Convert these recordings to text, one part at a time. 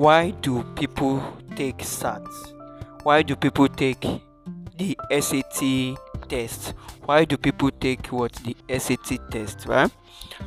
why do people take SATs? Why do people take the SAT test? Why do people take what the SAT test, right?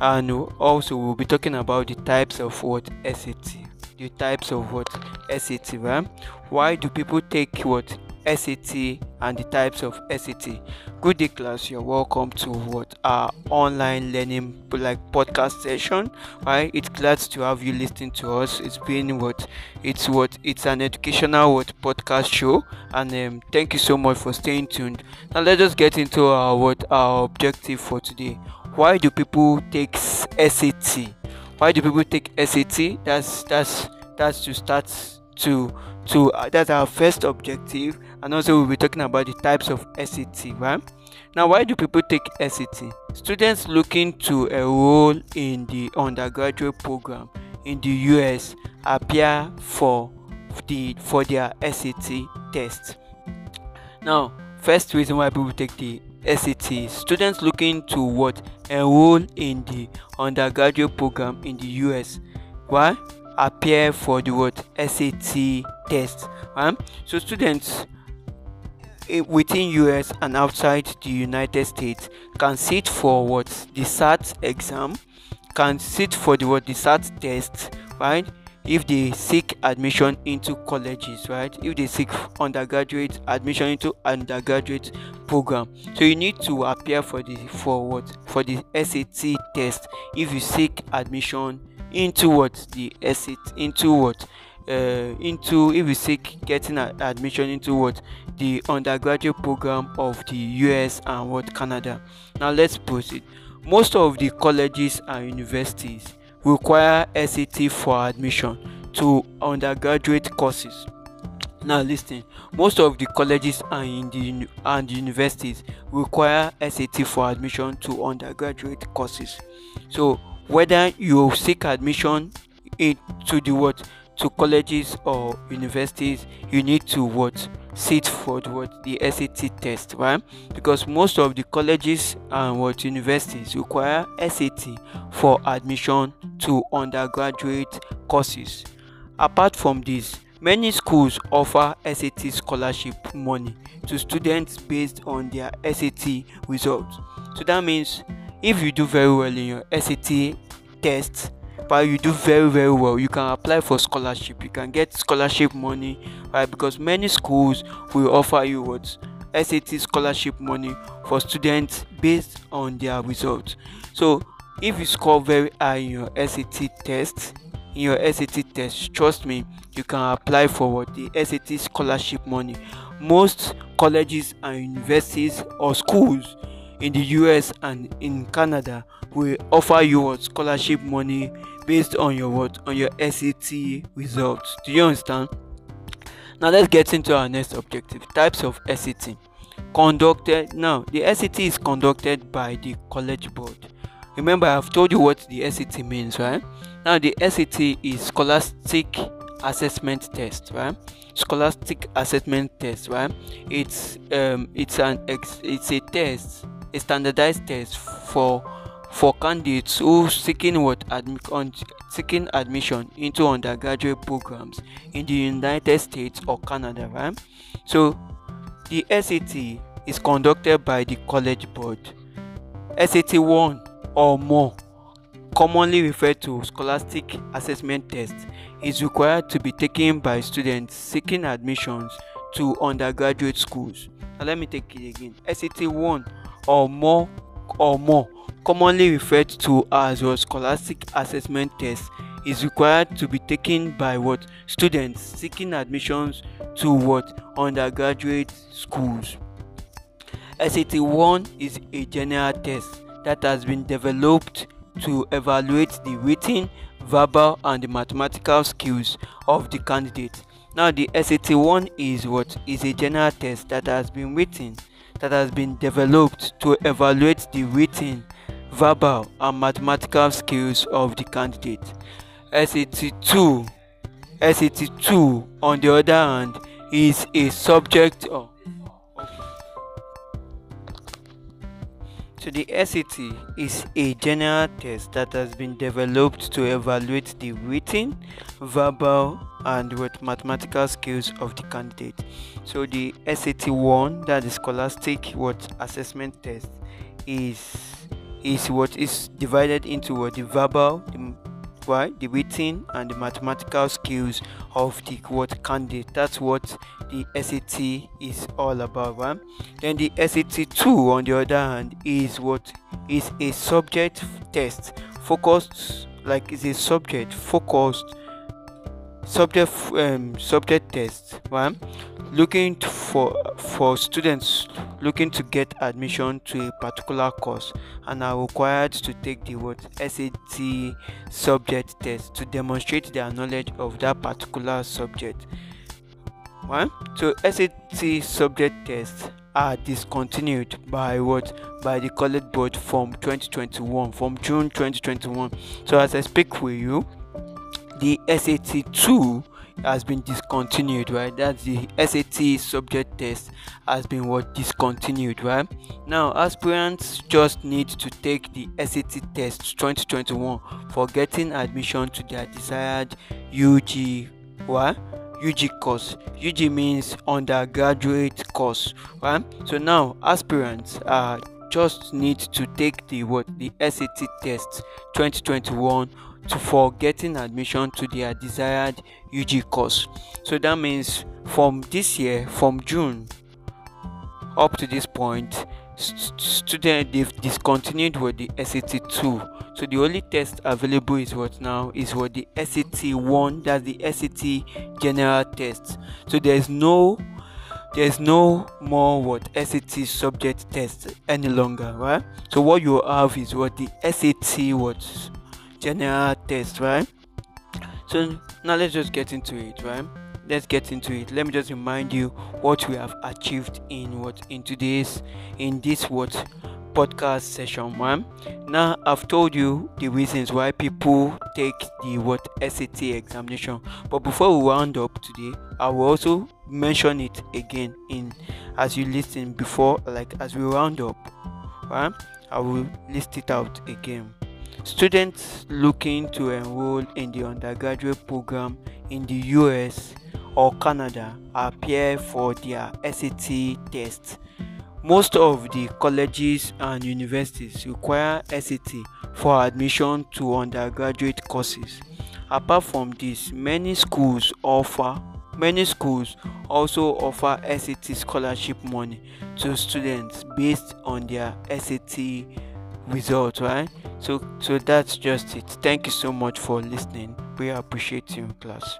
And also we'll be talking about the types of what SAT, the types of what SAT, right? Why do people take what SAT and the types of SAT. Good day, class. You're welcome to what our online learning like podcast session. Right? It's glad to have you listening to us. It's been what it's what it's an educational what podcast show, and um, thank you so much for staying tuned. Now let us get into our what our objective for today. Why do people take SAT? Why do people take SAT? That's that's that's to start to to uh, that's our first objective and also we'll be talking about the types of SAT right now why do people take SAT students looking to enroll in the undergraduate program in the US appear for the for their SAT test. Now first reason why people take the SAT students looking to what? Enroll in the undergraduate program in the US why appear for the what? SAT test. So students Eh, within US and outside the United States can sit for what? The SAT exam, can sit for the what? The SAT test, right? If they seek admission into colleges, right? If they seek undergraduate admission into undergraduate program, so you need to appear for the for what? For the SAT test. If you seek admission into what? The exit into what uh, into if we seek getting a, admission into what the undergraduate program of the US and what Canada. Now let's proceed. Most of the colleges and universities require SAT for admission to undergraduate courses. Now listen, most of the colleges and the and universities require SAT for admission to undergraduate courses. So whether you seek admission into the what to colleges or universities you need to what? Sit for what? The SAT test right? Because most of the colleges and what? Universities require SAT for admission to undergraduate courses. Apart from this many schools offer SAT scholarship money to students based on their SAT results. So that means if you do very well in your SAT test but you do very very well. You can apply for scholarship. You can get scholarship money. Right because many schools will offer you what? SAT scholarship money for students based on their results. So if you score very high in your SAT test in your SAT test trust me you can apply for what? The SAT scholarship money. Most colleges and universities or schools in the US and in Canada will offer you scholarship money based on your what on your SAT results. Do you understand? Now let's get into our next objective. Types of SAT. Conducted now the SAT is conducted by the college board. Remember I've told you what the SAT means, right? Now the SAT is scholastic assessment test, right? Scholastic assessment test, right? It's um it's an ex- it's a test a standardized test for for candidates who seeking what admi- seeking admission into undergraduate programs in the United States or Canada, right? So the SAT is conducted by the College Board. SAT 1 or more, commonly referred to scholastic assessment test, is required to be taken by students seeking admissions to undergraduate schools. Now let me take it again. SAT 1 or more or more. Commonly referred to as your scholastic assessment test is required to be taken by what? Students seeking admissions to what? Undergraduate schools. SAT 1 is a general test that has been developed to evaluate the written, verbal, and the mathematical skills of the candidate. Now, the SAT 1 is what? Is a general test that has been written that has been developed to evaluate the written, verbal, and mathematical skills of the candidate. SAT 2 SAT 2 on the other hand is a subject of So the SAT is a general test that has been developed to evaluate the written, verbal, and with mathematical skills of the candidate. So the SAT one, that is Scholastic what assessment test, is is what is divided into what the verbal, the right, the written, and the mathematical skills of the what candidate. That's what the SAT is all about, right? Then the SAT 2, on the other hand, is what is a subject test focused, like is a subject focused subject um, subject test, one Looking for for students looking to get admission to a particular course and are required to take the what SAT subject test to demonstrate their knowledge of that particular subject. one So SAT subject tests are discontinued by what by the college board from 2021 from June 2021. So as I speak with you, the SAT 2 has been discontinued, right? That's the SAT subject test has been what discontinued, right? Now, aspirants just need to take the SAT test 2021 for getting admission to their desired UG, what? UG course. UG means undergraduate course, right? So now aspirants are just need to take the what the SAT test 2021 to for getting admission to their desired UG course. So that means from this year, from June up to this point, st- student they've discontinued with the SAT 2. So the only test available is what now is what the SAT 1, that's the SAT general test. So there's no there's no more what SAT subject test any longer, right? So what you have is what the SAT what general test, right? So now let's just get into it, right? Let's get into it. Let me just remind you what we have achieved in what in today's in this what podcast session one. Now I've told you the reasons why people take the what SAT examination. But before we round up today, I will also mention it again in as you listen before like as we round up. Right? I will list it out again. Students looking to enroll in the undergraduate program in the US or Canada appear for their SAT test. Most of the colleges and universities require SAT for admission to undergraduate courses. Apart from this, many schools offer many schools also offer SAT scholarship money to students based on their SAT result right so so that's just it. Thank you so much for listening. We appreciate you class